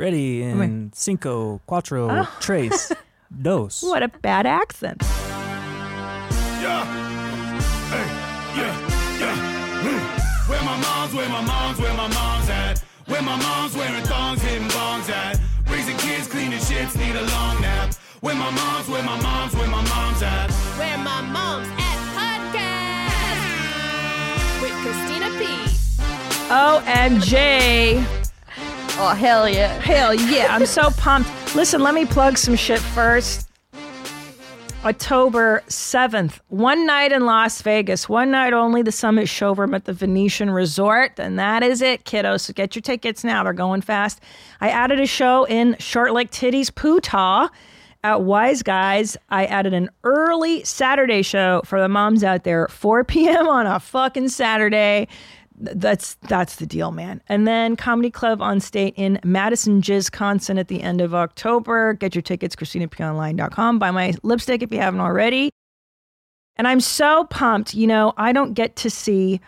Ready in cinco, cuatro, tres, dos. What a bad accent. Yeah. Hey, yeah, yeah. Mm. Where my mom's, where my mom's, where my mom's at. Where my mom's wearing thongs, hitting bongs at. Raising kids, cleaning shits, need a long nap. Where my mom's, where my mom's, where my mom's at. Where my mom's at podcast with Christina P. OMG. Oh hell yeah! Hell yeah, I'm so pumped. Listen, let me plug some shit first. October 7th, one night in Las Vegas, one night only, the Summit Showroom at the Venetian Resort. And that is it, kiddos. So get your tickets now. They're going fast. I added a show in Salt Lake Titties, Pootaw at Wise Guys. I added an early Saturday show for the moms out there, 4 p.m. on a fucking Saturday that's that's the deal, man. And then Comedy Club on State in Madison, Wisconsin at the end of October. Get your tickets, ChristinaPOnline.com. Buy my lipstick if you haven't already. And I'm so pumped. You know, I don't get to see.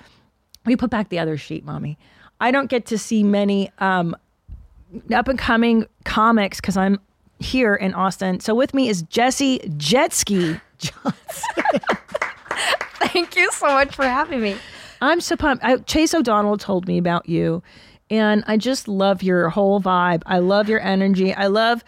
We put back the other sheet, mommy. I don't get to see many um, up and coming comics because I'm here in Austin. So with me is Jessie Jetski Johnson. Thank you so much for having me. I'm so pumped. I, Chase O'Donnell told me about you, and I just love your whole vibe. I love your energy. I love,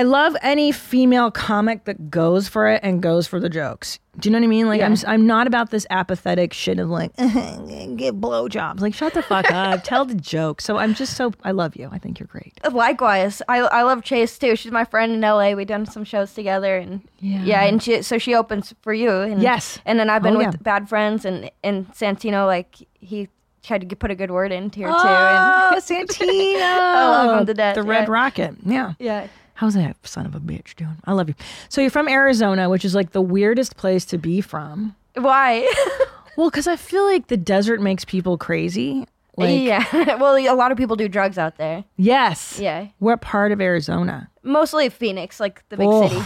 I love any female comic that goes for it and goes for the jokes. Do you know what I mean? Like I'm, I'm not about this apathetic shit of like get blowjobs. Like shut the fuck up, tell the joke. So I'm just so I love you. I think you're great. Likewise, I I love Chase too. She's my friend in LA. We've done some shows together, and Yeah. yeah, and she so she opens for you. And, Yes. and then I've been Oh, with yeah. Bad Friends and and Santino. Like he tried to put a good word in here too. Oh, And Santino, I love him to death, The Red yeah. Rocket. Yeah. yeah, How's that son of a bitch doing? I love you. So you're from Arizona, which is like the weirdest place to be from. why? Well, because I feel like the desert makes people crazy. Like, yeah. well, a lot of people do drugs out there. yes. Yeah, What part of Arizona? mostly Phoenix, like the big Oh, city.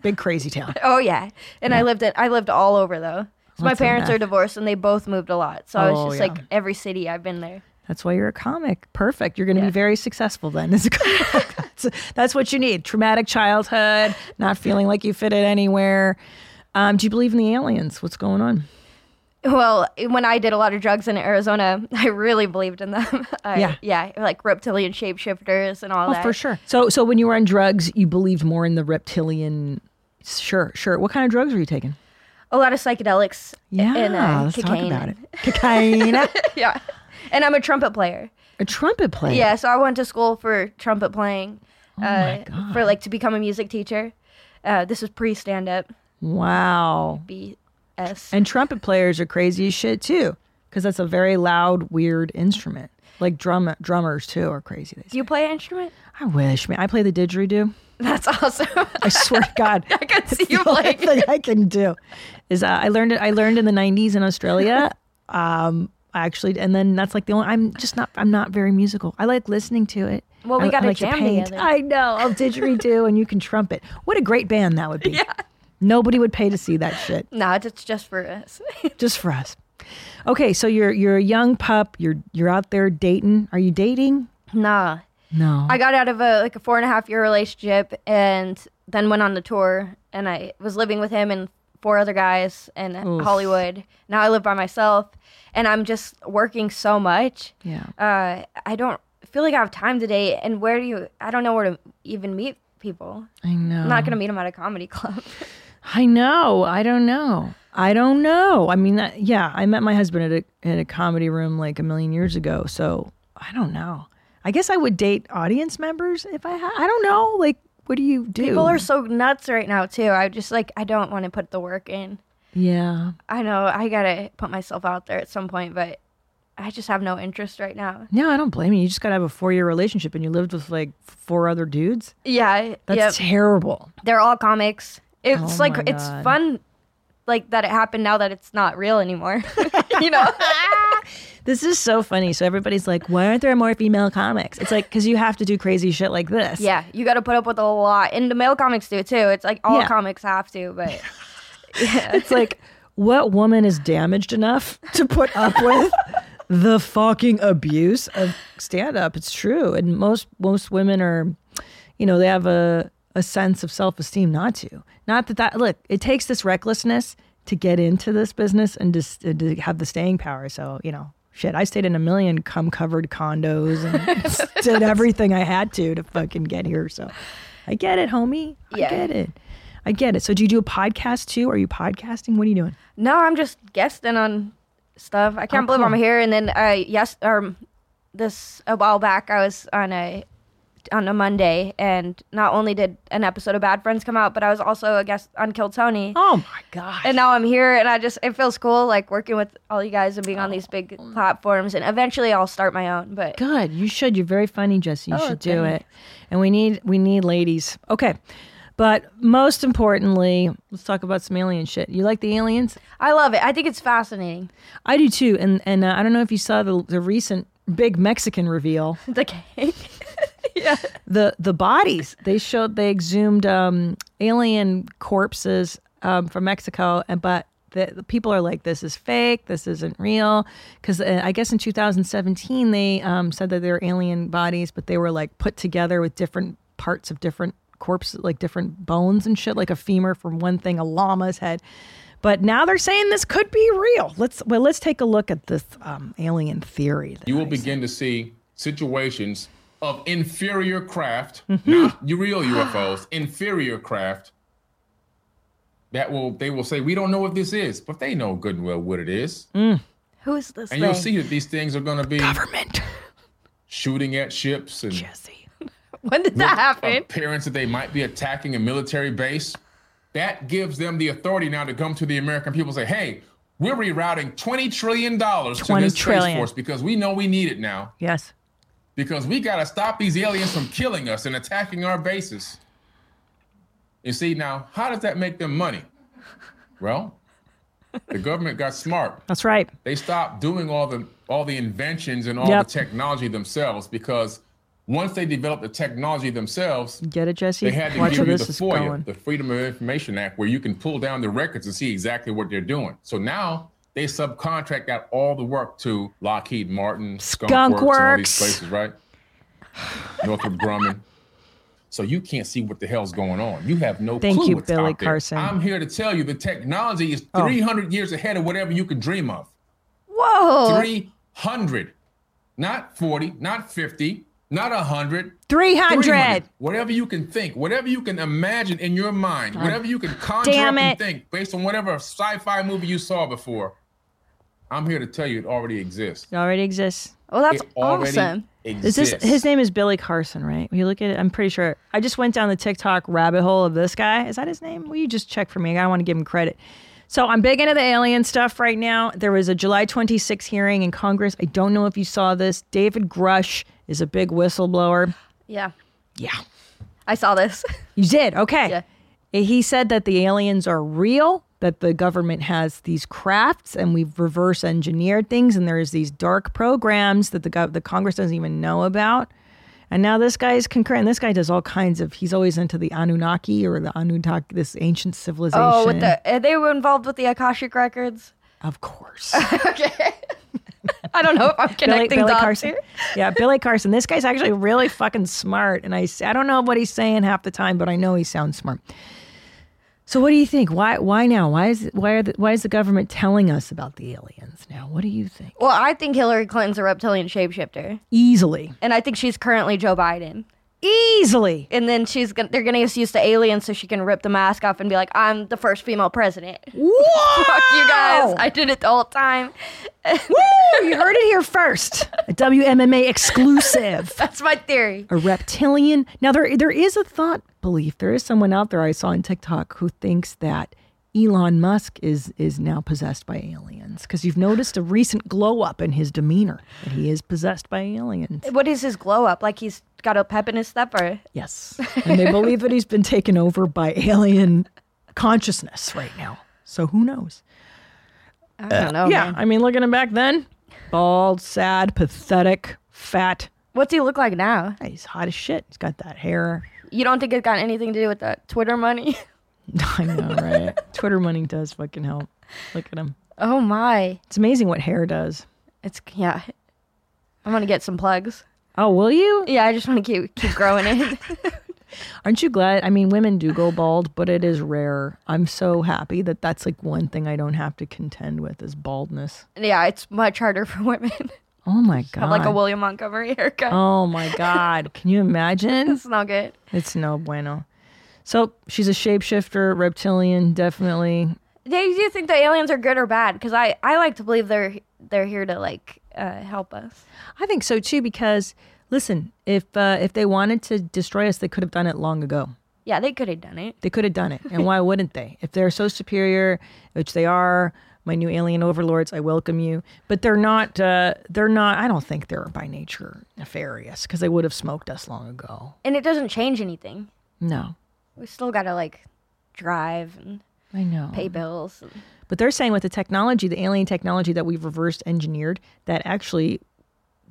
Big crazy town. Oh yeah, and I lived it. I lived all over though. So my parents are divorced, and they both moved a lot. So I was Oh, just yeah. like every city I've been there. That's why you're a comic. Perfect. You're going to Yeah. be very successful then as a comic. that's, that's what you need. Traumatic childhood, not feeling like you fit in anywhere. Um, do you believe in the aliens? What's going on? Well, when I did a lot of drugs in Arizona, I really believed in them. I, Yeah. yeah, like reptilian shapeshifters and all Oh, that. for sure. So, so when you were on drugs, you believed more in the reptilian. Sure, sure. What kind of drugs were you taking? A lot of psychedelics. Yeah, and uh, let's cocaine. talk about it. Cocaine. yeah, and I'm a trumpet player. a trumpet player. Yeah, so I went to school for trumpet playing. Oh uh, For like to become a music teacher. Uh, this was pre stand up. Wow. BS. And trumpet players are crazy as shit too, because that's a very loud, weird instrument. Like drum drummers too are crazy. Do you play an instrument? I wish, man. I play the didgeridoo. That's awesome. I swear to God, I can see you the playing. thing I can do is uh, I learned it. I learned in the '90s in Australia. um, actually, and then that's like the only. I'm just not. I'm not very musical. I like listening to it. Well, we I gotta like to jam together. I know. I'll didgeridoo, and you can trumpet. What a great band that would be. Yeah. Nobody would pay to see that shit. No, it's just for us. just for us. Okay, so you're you're a young pup. You're you're out there dating. Are you dating? nah. No. I got out of a like a four and a half year relationship and then went on the tour and I was living with him and four other guys in Hollywood. Now I live by myself and I'm just working so much. yeah. Uh, I don't feel like I have time to date and where do you I don't know where to even meet people. I know. I'm not gonna meet them at a comedy club. I know. I don't know. I don't know. I mean, that, yeah, I met my husband at a at a comedy room like a million years ago. So I don't know. I guess I would date audience members if I had. I don't know. Like, what do you do? People are so nuts right now too. I just like I don't want to put the work in. yeah. I know I gotta put myself out there at some point, but I just have no interest right now. No, I don't blame you. You just got to have a four year relationship and you lived with like four other dudes. Yeah, That's yep. terrible. they're all comics. It's Oh like it's God. fun, like that it happened now that it's not real anymore. you know? This is so funny. So everybody's like, why aren't there more female comics? It's like, because you have to do crazy shit like this. yeah, you got to put up with a lot, and the male comics do too. It's like all Yeah. comics have to, but It's like, what woman is damaged enough to put up with the fucking abuse of stand up. It's true. And most most women are, you know, they have a, a sense of self esteem not to. Not that that look, it takes this recklessness to get into this business and just to, to have the staying power. So, you know, shit, I stayed in a million cum covered condos and did everything I had to to fucking get here. So I get it, homie. I Yeah. get it. I get it. So do you do a podcast too? Are you podcasting? What are you doing? No, I'm just guesting on stuff. I can't Oh, believe I'm here. And then uh, yes, or this a while back, I was on a on a Monday, and not only did an episode of Bad Friends come out, but I was also a guest on Kill Tony. Oh my gosh. And now I'm here, and I just it feels cool, like working with all you guys and being on these big platforms. And eventually, I'll start my own. But Good. You should. You're very funny, Jessie. You Oh, should do it. And we need we need ladies. Okay. But most importantly, let's talk about some alien shit. You like the aliens? I love it. I think it's fascinating. I do too. And and uh, I don't know if you saw the the recent big Mexican reveal. The cake. The the bodies they showed they exhumed um, alien corpses um, from Mexico, and but the, the people are like, this is fake, this isn't real, because uh, I guess in 2017 they um, said that they're alien bodies, but they were like put together with different parts of different corpses, like different bones and shit, like a femur from one thing, a llama's head. But now they're saying this could be real. Let's well, let's take a look at this um, alien theory. you will I begin to see situations of inferior craft, Mm-hmm. not real UFOs, inferior craft. That will they will say we don't know what this is, but they know good and well what it is, Who is this and thing? you'll see that these things are going to be government, shooting at ships and Jessie. when did that happen? appearance that they might be attacking a military base. That gives them the authority now to come to the American people and say, "Hey, we're rerouting twenty trillion dollars to 20 this space force because we know we need it now." Yes. Because we got to stop these aliens from killing us and attacking our bases. You see, now, how does that make them money? Well, the government got smart. That's right. They stopped doing all the all the inventions and all Yep. the technology themselves because once they developed the technology themselves, Get it, Jessie? they had to Watch give you the FOIA, going. the Freedom of Information Act, where you can pull down the records and see exactly what they're doing. So now they subcontract out all the work to Lockheed Martin, Skunk, Skunk Works, and all these places, right? Northrop Grumman. So you can't see what the hell's going on. You have no Thank clue you, what's Billy out there. Carson. Oh. I'm here to tell you the technology is 300 years ahead of whatever you could dream of. Whoa. 300, not 40, not 50, not 100, 300. Whatever you can think, whatever you can imagine in your mind, whatever you can conjure Damn up it. and think based on whatever sci-fi movie you saw before. I'm here to tell you it already exists. It already exists. Well, that's it already awesome. Is this his name is Billy Carson, right? When you look at it, I'm pretty sure. I just went down the TikTok rabbit hole of this guy. Is that his name? Will you just check for me? I want to give him credit. So I'm big into the alien stuff right now. There was a July 26 hearing in Congress. I don't know if you saw this. David Grusch is a big whistleblower. Yeah. Yeah. I saw this. You did? Okay. Yeah. He said that the aliens are real, that the government has these crafts and we've reverse engineered things and there's these dark programs that the gov- the Congress doesn't even know about. And now this guy is concurrent. This guy does all kinds of he's always into the Anunnaki or the Anunnaki this ancient civilization. Oh, with the they were involved with the Akashic records. Of course. Okay. I don't know if I'm Billy, connecting Billy dots Carson. here. Yeah, Billy Carson. This guy's actually really fucking smart, and I I don't know what he's saying half the time, but I know he sounds smart. So, what do you think? Why why now? Why is why are the, why is the government telling us about the aliens now? What do you think? Well, I think Hillary Clinton's a reptilian shapeshifter, Easily, and I think she's currently Joe Biden. easily. And then she's gonna, they're gonna get used to aliens so she can rip the mask off and be like, "I'm the first female president." Whoa! Fuck you guys! I did it the whole time. Woo! You heard it here first. A WMMA exclusive. That's my theory. a reptilian. Now there there is a thought belief. There is someone out there I saw on TikTok who thinks that Elon Musk is is now possessed by aliens because you've noticed a recent glow up in his demeanor that he is possessed by aliens. What is his glow up? Like he's got a pep in his step, or Yes, and they believe that he's been taken over by alien consciousness right now. So who knows? I uh, don't know. yeah, man. I mean, looking at him back then, bald, sad, pathetic, fat. What's he look like now? He's hot as shit. He's got that hair. You don't think it's got anything to do with the Twitter money? I know, right? Twitter money does fucking help. Look at him. oh my! It's amazing what hair does. It's yeah. I'm gonna get some plugs. Oh, will you? Yeah, I just want to keep keep growing it. Aren't you glad? I mean, women do go bald, but it is rare. I'm so happy that that's like one thing I don't have to contend with is baldness. yeah, it's much harder for women. Oh my god. Have like a William Montgomery haircut. Oh my god. Can you imagine? It's not good. It's no bueno. So she's a shapeshifter, reptilian, definitely. Do you think the aliens are good or bad? Because I, I like to believe they're they're here to like uh, help us. I think so too because listen, if uh, if they wanted to destroy us, they could have done it long ago. Yeah, they could have done it. They could have done it, and why wouldn't they? If they're so superior, which they are, my new alien overlords, I welcome you. But they're not. Uh, they're not. I don't think they're by nature nefarious because they would have smoked us long ago. And it doesn't change anything. No, We still gotta like drive and I know. pay bills. But they're saying with the technology, the alien technology that we've reversed engineered, that actually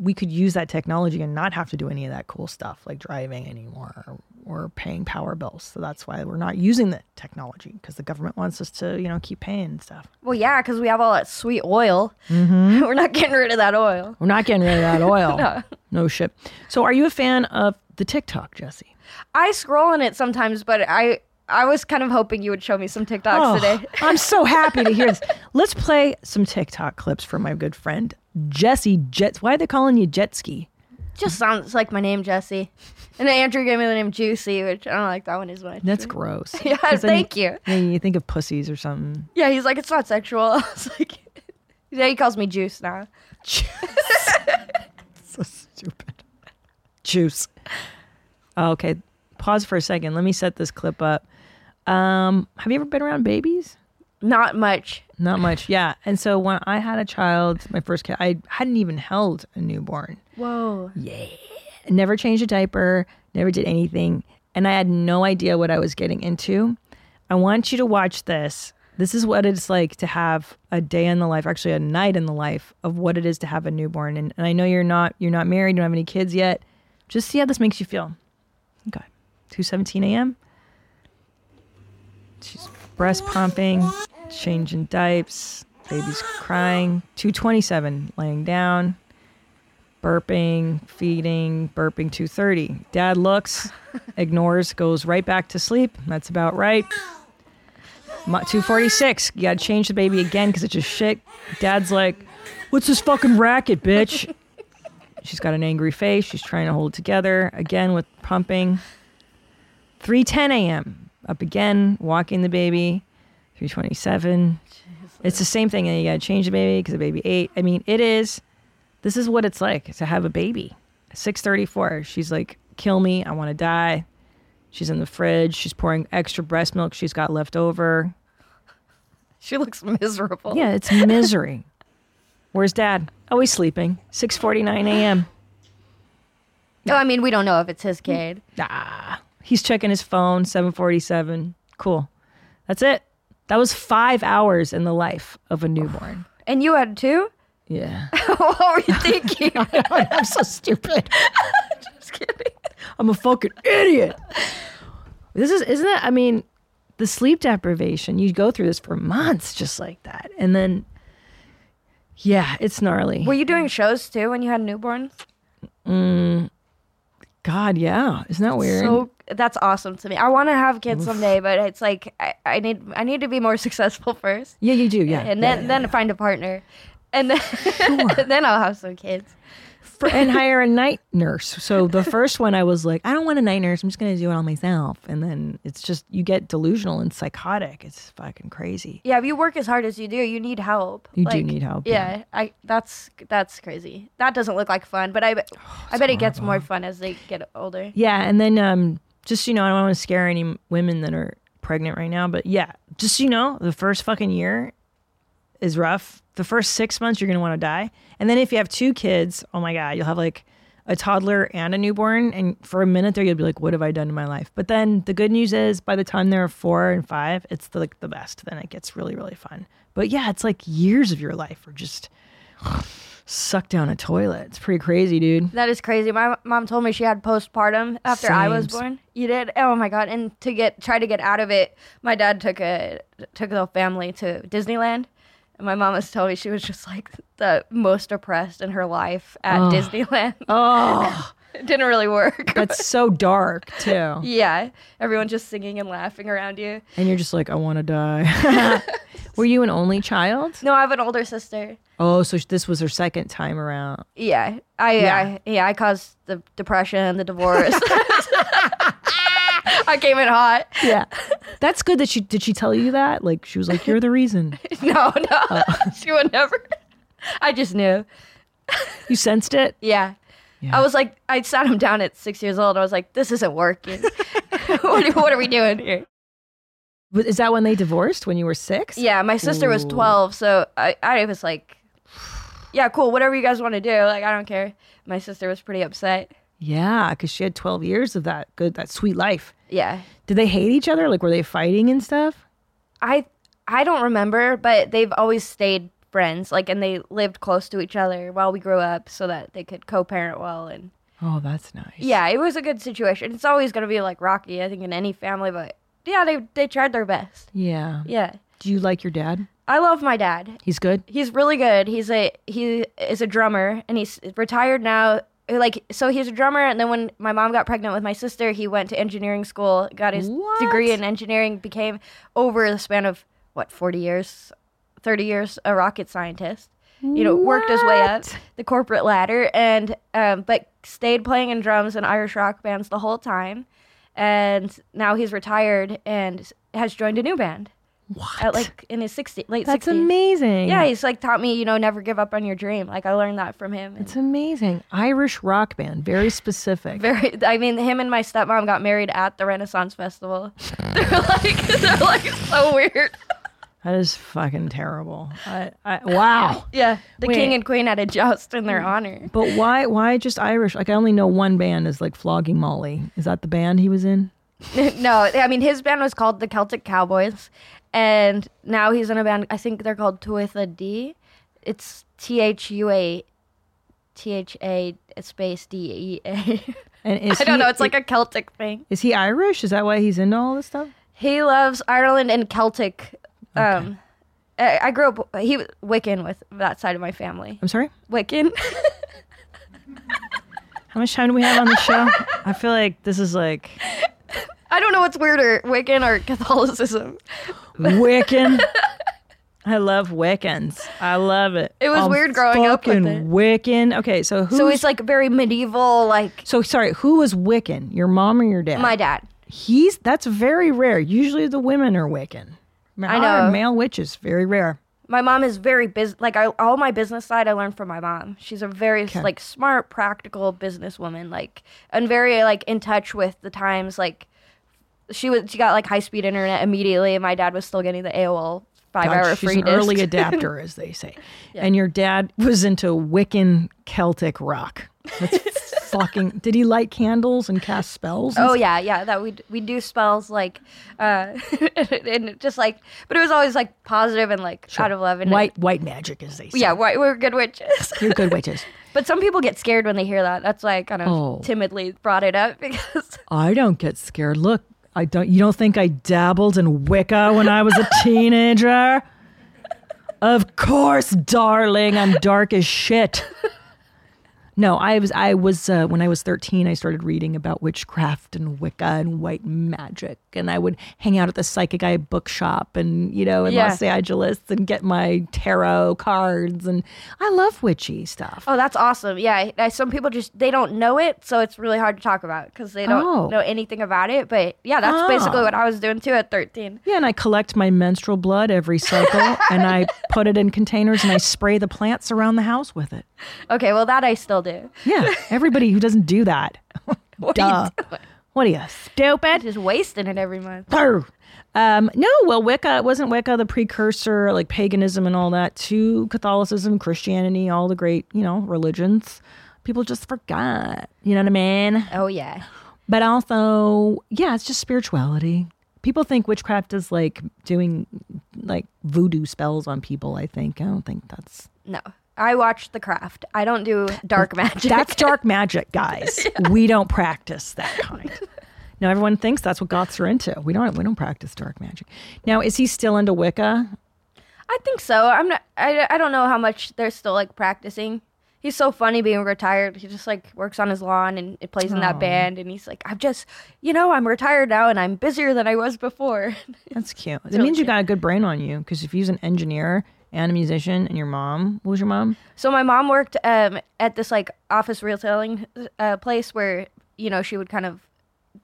we could use that technology and not have to do any of that cool stuff like driving anymore or, or paying power bills. So that's why we're not using the technology because the government wants us to, you know, keep paying and stuff. Well, yeah, because we have all that sweet oil. Mm-hmm. We're not getting rid of that oil. We're not getting rid of that oil. No. no shit. So are you a fan of the TikTok, Jessie? I scroll on it sometimes, but I I was kind of hoping you would show me some TikToks Oh, today. I'm so happy to hear this. Let's play some TikTok clips for my good friend Jessie Jets. Why are they calling you Jet Ski? Just sounds like my name, Jessie. And then Andrew gave me the name Juicy, which I don't like that one as much. That's gross. Yeah, 'Cause then thank you. then you think of pussies or something. Yeah, he's like, it's not sexual. I was like, yeah, he calls me Juice now. so stupid. Juice. Okay, pause for a second. Let me set this clip up. Um, have you ever been around babies? Not much. Not much, yeah. And so when I had a child, my first kid, I hadn't even held a newborn. Whoa. Yeah. Never changed a diaper, never did anything, and I had no idea what I was getting into. I want you to watch this. This is what it's like to have a day in the life, actually a night in the life of what it is to have a newborn. And, and I know you're not you're not married, you don't have any kids yet. Just see how this makes you feel. Okay. 2:17 a.m. She's breast pumping, changing diapers, baby's crying. 2:27 laying down burping, feeding, burping 2:30. Dad looks, ignores, goes right back to sleep. That's about right. 2:46. You got to change the baby again cuz it's just shit. Dad's like, "What's this fucking racket, bitch?" She's got an angry face. She's trying to hold it together again with pumping. 3:10 a.m. Up again, walking the baby. 3:27. It's the same thing, and you got to change the baby because the baby ate. I mean, it is this is what it's like to have a baby. 634. She's like, kill me. I want to die. She's in the fridge. She's pouring extra breast milk she's got left over. She looks miserable. Yeah, it's misery. Where's dad? Oh, he's sleeping. 6:49 a.m. Oh, I mean, we don't know if it's his kid. Ah, he's checking his phone. 7:47. Cool. That's it. That was 5 hours in the life of a newborn. And you had two? Yeah. what were you thinking? I'm so stupid. Just kidding. I'm a fucking idiot. This is isn't it? I mean, the sleep deprivation. You go through this for months, just like that, and then, yeah, it's gnarly. Were you doing shows too when you had newborns? Mm, God, yeah, isn't that weird? So that's awesome to me. I want to have kids someday, but it's like I, I need I need to be more successful first, yeah, you do. Yeah, and yeah, then yeah, then find a partner, and then then I'll have some kids. For- and hire a night nurse. So the first one, I was like, I don't want a night nurse. I'm just gonna do it all myself. And then it's just you get delusional and psychotic. It's fucking crazy. Yeah, if you work as hard as you do, you need help. You do need help, Yeah, I that's that's crazy. That doesn't look like fun, but I bet I bet it gets more fun as they get older. Yeah, and then um, just you know, I don't want to scare any women that are pregnant right now, but yeah, just you know, the first fucking year is rough. The first six months, you're gonna want to die, and then if you have two kids, oh my god, you'll have like a toddler and a newborn, and for a minute there, you'll be like, what have I done in my life? But then the good news is, by the time they're four and five, it's the, like the best. Then it gets really, really fun. But yeah, it's like years of your life are just sucked down a toilet. It's pretty crazy, dude. That is crazy. My mom told me she had postpartum after I was Sames. born. You did? Oh my god! And to get try to get out of it, my dad took a took the family to Disneyland And my mom has told me she was just like the most depressed in her life at Oh. Disneyland. Oh, it didn't really work. that's so dark too. yeah, everyone just singing and laughing around you. And you're just like, I want to die. Were you an only child? No, I have an older sister. Oh, so this was her second time around. Yeah, I Yeah. I yeah I caused the depression, the divorce. I came in hot. Yeah. That's good that she did she tell you that? Like she was like, You're the reason. No, no, oh. she would never. I just knew. You sensed it? Yeah. Yeah. I was like, I sat him down at six years old. I was like, this isn't working. what, what are we doing here? Is that when they divorced? When you were six? Yeah, my sister was 12, so I, I was like, yeah, cool, whatever you guys want to do. Like, I don't care. My sister was pretty upset. Yeah, because she had twelve years of that good that sweet life. Yeah. Did they hate each other? Like were they fighting and stuff? I I don't remember, but they've always stayed friends. Like, and they lived close to each other while we grew up so that they could co parent well. And Oh, that's nice. yeah, it was a good situation. It's always going to be like rocky, I think, in any family, but yeah, they, they tried their best. Yeah. Yeah. Do you like your dad? I love my dad. He's good? He's really good. He's a he is a drummer and he's retired now. Like so he's a drummer and then when my mom got pregnant with my sister, he went to engineering school, got his What? degree in engineering, became over the span of what, 40 years, 30 years a rocket scientist. You know, worked his way up the corporate ladder and um but stayed playing in drums and Irish rock bands the whole time. And now he's retired and has joined a new band. What? At like in his 60 late that's 60s. amazing. Yeah, he's like taught me, you know, never give up on your dream. Like I learned that from him. It's amazing. Irish rock band, very specific. very, I mean, him and my stepmom got married at the Renaissance Festival. they're like, they're like so weird. That is fucking terrible. I, I wow. Yeah, the Wait. king and queen had a joust in their honor. But why why just Irish? Like I only know one band is like Flogging Molly. Is that the band he was in? no, I mean his band was called the Celtic Cowboys, and now he's in a band. I think they're called Tuatha D. It's T H U A T H A space D E A. And I don't he- know. It's like a Celtic thing. Is he Irish? Is that why he's into all this stuff? He loves Ireland and Celtic. Um, I, I grew up. He was Wiccan with that side of my family. I'm sorry? Wiccan. How much time do we have on the show? I feel like this is like I don't know what's weirder, Wiccan or Catholicism. Wiccan. I love Wiccans. I love it. It was I'm weird growing up with it. Wiccan. Okay, so who? So he's like very medieval, like so sorry. Who was Wiccan? Your mom or your dad? my dad. He's that's very rare. Usually the women are Wiccan. I know. male witches very rare. My mom is very bus Like I, all my business side, I learned from my mom. She's a very like smart, practical businesswoman. Like and very like in touch with the times. Like she was, she got like high speed internet immediately, and my dad was still getting the AOL five God, hour she's free an disc. early adapter, as they say. And your dad was into Wiccan Celtic rock. That's Did he light candles and cast spells? and Oh stuff? yeah, yeah. That we we do spells like, uh, and just like, but it was always like positive and like out of love and white white magic, as they say. Yeah, white, we're good witches. you're good witches. but some people get scared when they hear that. That's why I kind of Oh. timidly brought it up because I don't get scared. Look, I don't. You don't think I dabbled in Wicca when I was a teenager? Of course, darling. I'm dark as shit. No, I was. I was uh, when I was 13. I started reading about witchcraft and Wicca and white magic, and I would hang out at the Psychic Eye bookshop and you know in Yeah. Los Angeles and get my tarot cards. And I love witchy stuff. oh, that's awesome. Yeah, I- some people just they don't know it, so it's really hard to talk about because they don't Oh. know anything about it. But yeah, that's basically Ah. what I was doing too at 13. Yeah, and I collect my menstrual blood every cycle and I put it in containers and I spray the plants around the house with it. Okay, well that I still do. Yeah, everybody who doesn't do that. What are Duh. you doing? What are you, stupid? Just wasting it every month. Um, no, well, Wicca wasn't Wicca the precursor, like paganism and all that, to Catholicism, Christianity, all the great, you know, religions. People just forgot. You know what I mean? Oh yeah. But also, yeah, it's just spirituality. People think witchcraft is like doing like voodoo spells on people. I think I don't think that's No, I watch The Craft. I don't do dark magic. that's dark magic, guys. We don't practice that kind. Now everyone thinks that's what goths are into. We don't. We don't practice dark magic. Now, is he still into Wicca? I think so. I'm not. I, I don't know how much they're still like practicing. He's so funny being retired. He just like works on his lawn and it plays in that band. And he's like, I'm just, you know, I'm retired now and I'm busier than I was before. That's cute. It means you got a good brain on you because if you're an engineer and a musician and your mom, what was your mom? so my mom worked um, at this like office retailing uh, place where you know she would kind of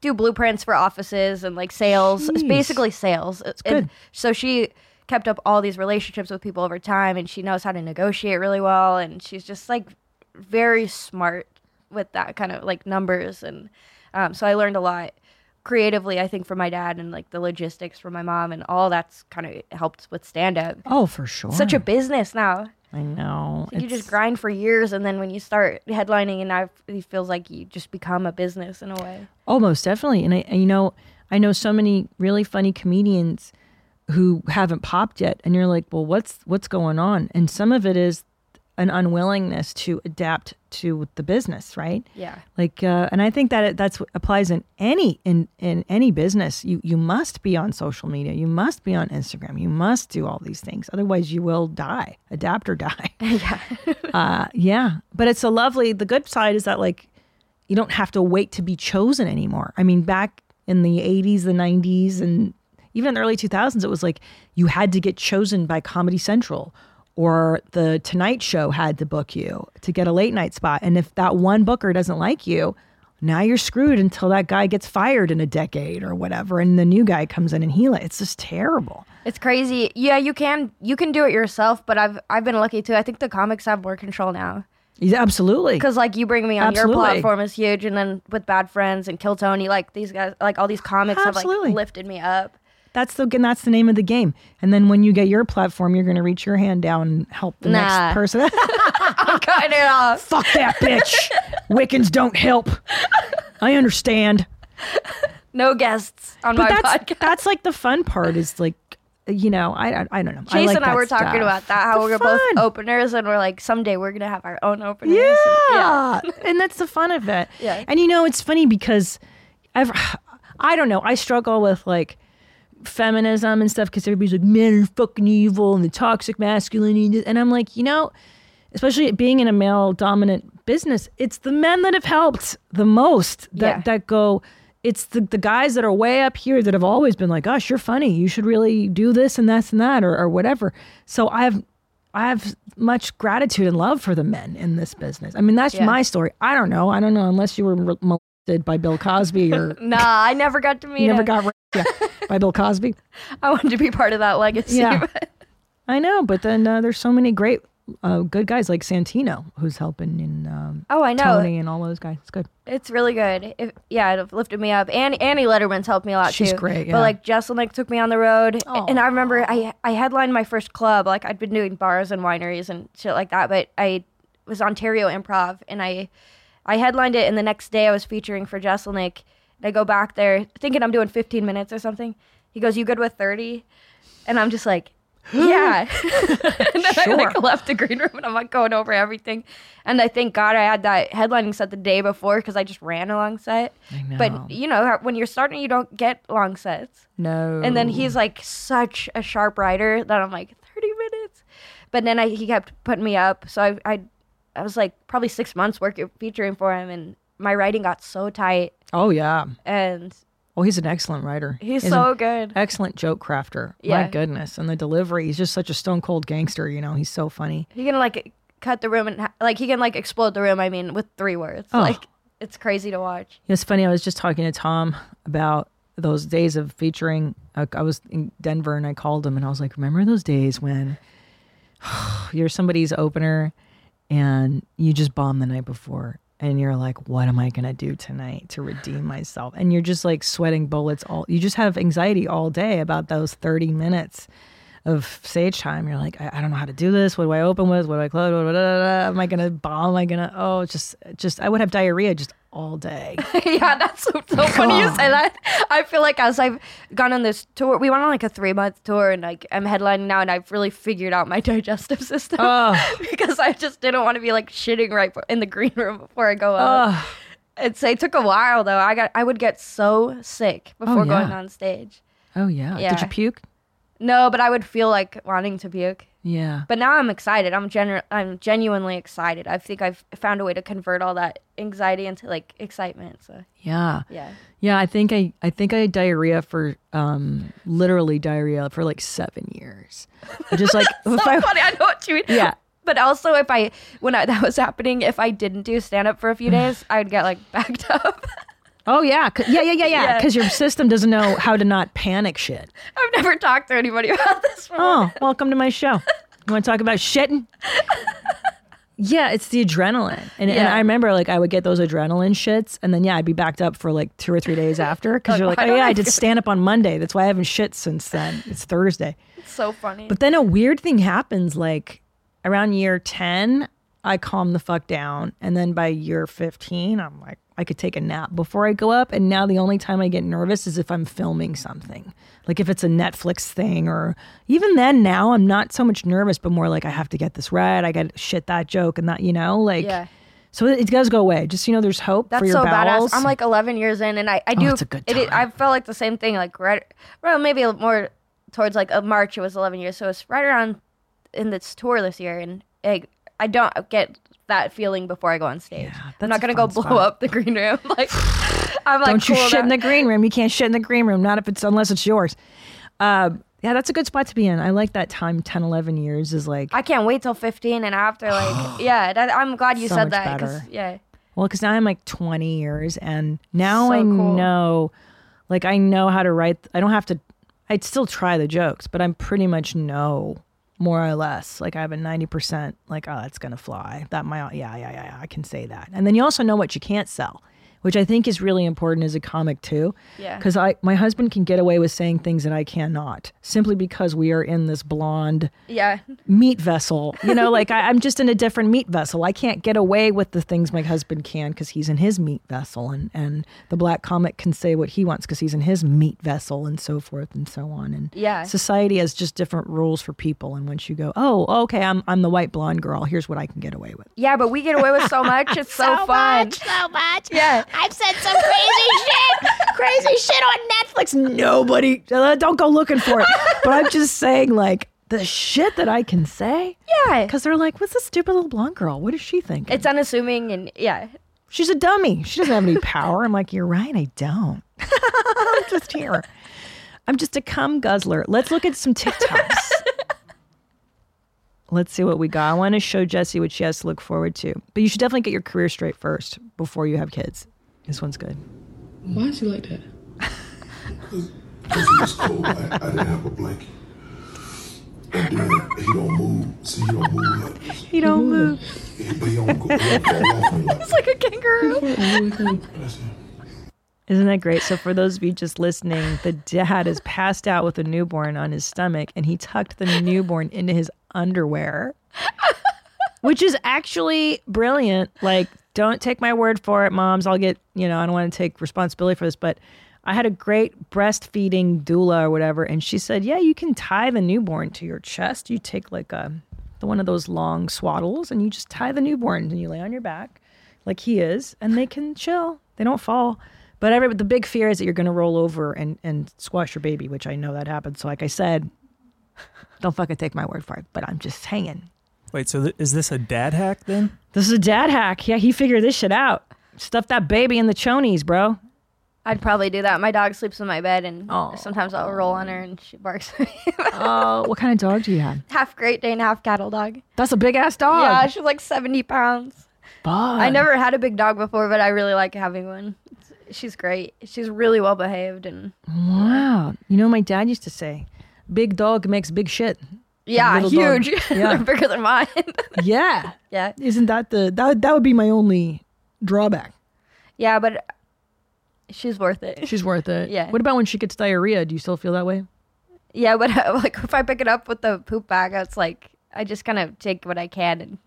do blueprints for offices and like sales. Jeez. basically sales. Good. so she kept up all these relationships with people over time, and she knows how to negotiate really well. And she's just like very smart with that kind of like numbers. And um, so I learned a lot creatively. I think for my dad and like the logistics for my mom, and all that's kind of helped with stand up. Oh, for sure. Such a business now. I know. You just grind for years, and then when you start headlining, and now it feels like you just become a business in a way. Oh, most definitely. And I, you know, I know so many really funny comedians who haven't popped yet, and you're like, well, what's what's going on? And some of it is an unwillingness to adapt to the business, right? Yeah. Like, uh, and I think that it, that's what applies in any in in any business. You you must be on social media. You must be on Instagram. You must do all these things. Otherwise, you will die. Adapt or die. Yeah. uh, yeah. But it's a lovely. The good side is that like you don't have to wait to be chosen anymore. I mean, back in the '80s, the '90s, and even in the early 2000s, it was like you had to get chosen by Comedy Central or the Tonight Show had to book you to get a late night spot. And if that one booker doesn't like you, now you're screwed until that guy gets fired in a decade or whatever, and the new guy comes in and he. Likes it's just terrible. It's crazy. Yeah, you can you can do it yourself, but I've I've been lucky too. I think the comics have more control now Yeah, absolutely. because like you bring me on Absolutely. your platform is huge, and then with Bad Friends and Kill Tony, like these guys, like all these comics Absolutely. have like lifted me up. That's the and that's the name of the game. And then when you get your platform, you're going to reach your hand down and help the Nah. next person. I'm cutting it off. Fuck that bitch. Wiccans don't help. I understand. No guests on But my that's podcast. that's like the fun part is like you know, I I, I don't know. I like and I were talking about that. How The we're fun. both openers, and we're like, someday we're gonna have our own openers. Yeah. and that's the fun of it. Yeah. And you know, it's funny because I've, I don't know, I struggle with like feminism and stuff because everybody's like, men are fucking evil and the toxic masculinity. And I'm like, you know, especially being in a male dominant business, it's the men that have helped the most that, Yeah. that go, it's the, the guys that are way up here that have always been like, gosh, you're funny. You should really do this and that's and that or, or whatever. So I've, I have much gratitude and love for the men in this business. I mean, that's Yeah. my story. I don't know. I don't know unless you were by Bill Cosby or Nah, I never got to meet never him. got yeah, by Bill Cosby. I wanted to be part of that legacy. Yeah. but- I know, but then uh, there's so many great uh, good guys like Santino who's helping in um, oh, I know. Tony and all those guys. It's good. It's really good. If, yeah, it lifted me up. And Annie Lederman's helped me a lot She's too. She's great, yeah. But like Jeselnik took me on the road, and I remember I I headlined my first club. Like I'd been doing bars and wineries and shit like that, but I was Ontario Improv, and I I headlined it, and the next day I was featuring for Jeselnik. And I go back there thinking I'm doing 15 minutes or something. He goes, "You good with 30?" And I'm just like. Yeah. and then I like left the green room and I'm like going over everything. And I thank God I had that headlining set the day before because I just ran a long set. know. But you know, when you're starting, you don't get long sets. No. And then he's like such a sharp writer that I'm like 30 minutes. But then I, he kept putting me up. So I, I, I was like probably six months working featuring for him, and my writing got so tight. Oh yeah. And Oh, he's an excellent writer. he's an so good. excellent joke crafter. Yeah. My goodness, and the delivery. He's just such a stone cold gangster. You know, he's so funny. He can like cut the room and ha- like he can like explode the room. I mean, with three words. Oh. Like it's crazy to watch. It's funny. I was just talking to Tom about those days of featuring. I, I was in Denver and I called him and I was like, "Remember those days when you're somebody's opener and you just bomb the night before and you're like, what am I gonna do tonight to redeem myself?" And you're just like sweating bullets all. You just have anxiety all day about those 30 minutes of stage time. You're like, I, I don't know how to do this. What do I open with? What do I close? Am I gonna bomb? Am I gonna? Oh, just, just I would have diarrhea just all day. yeah, that's so, so funny you say that. I feel like as I've gone on this tour, we went on like a three month tour, and like I'm headlining now, and I've really figured out my digestive system Oh. because I just didn't want to be like shitting right in the green room before I go up. It's it took a while though. I got I would get so sick oh, before Oh, yeah. going on stage. Oh yeah. yeah. Did you puke? No, but I would feel like wanting to puke. Yeah. But now I'm excited. I'm genu- I'm genuinely excited. I think I've found a way to convert all that anxiety into like excitement. So Yeah. yeah. Yeah, I think I I think I had diarrhea for um literally diarrhea for like seven years. I just like so I- funny. I know what you mean. Yeah. But also, if I when I, that was happening, if I didn't do stand up for a few days, I would get like backed up. Oh yeah, yeah, yeah, yeah. Yeah. Because your system doesn't know how to not panic shit. I've never talked to anybody about this. Before. Oh, welcome to my show. You want to talk about shitting? Yeah, it's the adrenaline, and, and I remember like I would get those adrenaline shits, and then yeah, I'd be backed up for like two or three days after because you're like, oh yeah, I I did stand up on Monday. That's why I haven't shit since then. It's Thursday. It's so funny. But then a weird thing happens like around year 10, I calm the fuck down. And then by year 15, I'm like, I could take a nap before I go up. And now the only time I get nervous is if I'm filming something. Like if it's a Netflix thing or even then now I'm not so much nervous, but more like I have to get this right. I got shit that joke and that, you know, like, yeah. so it, does go away. Just, you know, there's hope That's for your so bowels. badass. I'm like 11 years in, and I, I oh, do. it's a good It, it- I felt like the same thing. Like right, well, maybe a little more towards like a March. It was 11 years, so it's right around in this tour this year, and I, I don't get that feeling before I go on stage. I'm not gonna go blow spot. up the green room. Like I'm like, Don't you cool shit in the green room. You can't shit in the green room, not if it's unless it's yours. Uh, yeah, that's a good spot to be in. I like that time 10, 11 years is like, I can't wait till 15 and after. Like, yeah, that, I'm glad you So said that. better. yeah, well, because now I'm like 20 years and now So I cool. know, like, I know how to write. I don't have to, I'd still try the jokes, but I'm pretty much know more or less. Like, I have a 90%, like, oh, that's going to fly. That might, yeah, yeah, yeah, yeah, I can say that. And then you also know what you can't sell. Which I think is really important as a comic too. Yeah. Because I my husband can get away with saying things that I cannot simply because we are in this blonde yeah. meat vessel. You know, like I, I'm just in a different meat vessel. I can't get away with the things my husband can because he's in his meat vessel, and and the black comic can say what he wants because he's in his meat vessel, and so forth and so on. And Yeah. society has just different rules for people. And once you go, oh, okay, I'm I'm the white blonde girl. Here's what I can get away with. Yeah, but we get away with so much. It's so, fun. much, so much. Yeah. I've said some crazy shit, crazy shit on Netflix. Nobody, uh, don't go looking for it. but I'm just saying, like the shit that I can say. Yeah. Because they're like, what's this stupid little blonde girl? What does she think? It's unassuming and yeah. She's a dummy. She doesn't have any power. I'm like, you're right, I don't. I'm just here. I'm just a cum guzzler. Let's look at some TikToks. Let's see what we got. I want to show Jessie what she has to look forward to. But you should definitely get your career straight first before you have kids. This one's good. Why is he like that? Because it was cold. I, I didn't have a blanket. And then he don't move. See, he don't move like. He don't move. He, but he don't go. He don't fall like It's like a kangaroo. That's it. Isn't that great? So, for those of you just listening, the dad is passed out with a newborn on his stomach and he tucked the newborn into his underwear, which is actually brilliant. Like, don't take my word for it, moms. I'll get, you know, I don't want to take responsibility for this, but I had a great breastfeeding doula or whatever. And she said, yeah, you can tie the newborn to your chest. You take like a, one of those long swaddles and you just tie the newborn and you lay on your back like he is, and they can chill. They don't fall. But every, the big fear is that you're to roll over and, and squash your baby, which I know that happens. So, like I said, don't fucking take my word for it. But I'm just saying. Wait, so th- is this a dad hack then? This is a dad hack. Yeah, he figured this shit out. Stuff that baby in the chonies, bro. I'd probably do that. My dog sleeps in my bed, and Aw. sometimes I'll roll on her and she barks. at me. Oh, what kind of dog do you have? half Great Dane, half cattle dog. That's a big ass dog. Yeah, she's like 70 pounds. Bud. I never had a big dog before, but I really like having one. She's great. She's really well behaved, and Wow. You know, what my dad used to say, big dog makes big shit. Yeah, huge. Yeah. They're bigger than mine. Yeah. yeah, Isn't that the, that, that would be my only drawback. yeah, but she's worth it. She's worth it. Yeah. What about when she gets diarrhea? Do you still feel that way? Yeah, but like if I pick it up with the poop bag, it's like I just kind of take what I can and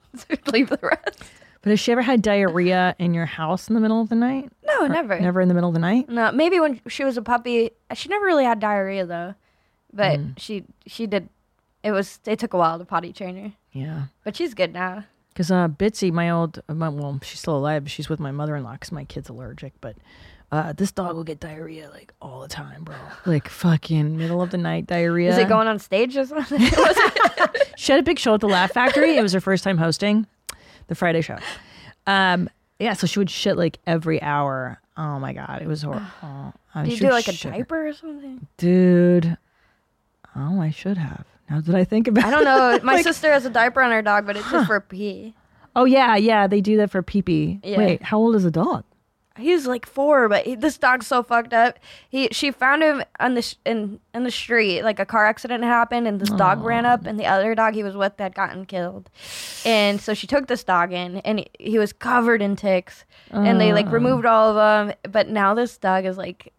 leave the rest. But has she ever had diarrhea in your house in the middle of the night? No, Or never. Never in the middle of the night? No, maybe when she was a puppy, she never really had diarrhea though. But Mm. she she did. It was it took a while to potty train her, Yeah. but she's good now. Because uh, Bitsy, my old, my, well, she's still alive. but She's with my mother in law because my kid's allergic. But Uh, this dog will get diarrhea like all the time, bro. Like fucking middle of the night diarrhea. Is it going on stage or something? She had a big show at the Laugh Factory. it was her first time hosting the Friday show. Um, yeah, so she would shit like every hour. Oh my god, it was horrible. Oh, do you do like a diaper or something? dude? Oh, I should have. Now that I think about, it. I don't know. My Like- sister has a diaper on her dog, but it's just for pee. Oh yeah, yeah, they do that for pee pee. Yeah. Wait, how old is the dog? He's like four, but he, this dog's so fucked up. He she found him on the sh- in in the street, like a car accident happened, and this dog ran up, and the other dog he was with had gotten killed, and so she took this dog in, and he, he was covered in ticks, and they like ah. removed all of them, but now this dog is like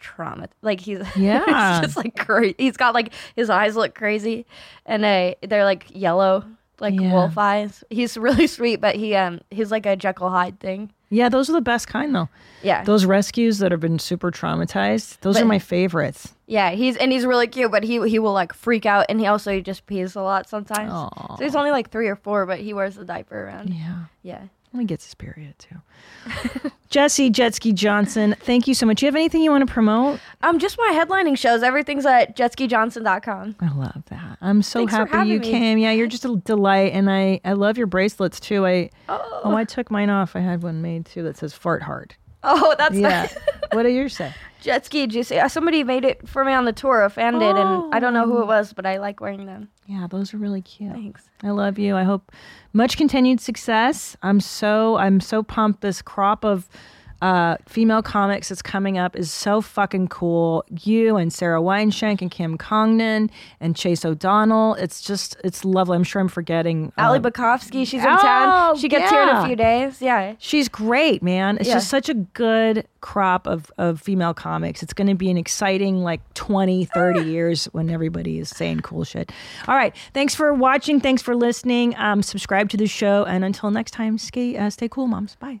trauma, like he's Yeah. it's just like crazy. He's got like his eyes look crazy, and they they're like yellow. Like Yeah. wolf eyes. He's really sweet, but he um he's like a Jekyll Hyde thing. Yeah, those are the best kind though. Yeah. Those rescues that have been super traumatized, those are my favorites. Yeah, he's and he's really cute, but he he will like freak out, and he also just pees a lot sometimes. Aw. So he's only like three or four, but he wears the diaper around. Yeah. Yeah. He gets his period too. Jessie Jetski Johnson, thank you so much. Do you have anything you want to promote? Um, just my headlining shows. Everything's at jetskijohnson.com. I love that. I'm so Thanks happy you me. came. Yeah, you're just a delight, and I I love your bracelets too. I oh, I took mine off. I had one made too that says "fart hard." Oh, that's Yeah. nice. what do yours say? Jet ski juicy. Uh, Somebody made it for me on the tour. A fan did, and I don't know who it was, but I like wearing them. Yeah, those are really cute. Thanks. I love you. I hope much continued success. I'm so I'm so pumped. This crop of uh, female comics that's coming up is so fucking cool. You and Sarah Weinshenk and Kim Congdon and Chase O'Donnell. It's just it's lovely. I'm sure I'm forgetting. Ali um, Bukowski, she's in Oh, town. She gets here in a few days. Yeah. She's great, man. It's Yeah. just such a good crop of, of female comics. It's going to be an exciting like 20, 30 years when everybody is saying cool shit. All right. Thanks for watching. Thanks for listening. Um, subscribe to the show. And until next time, stay, uh, stay cool, moms. Bye.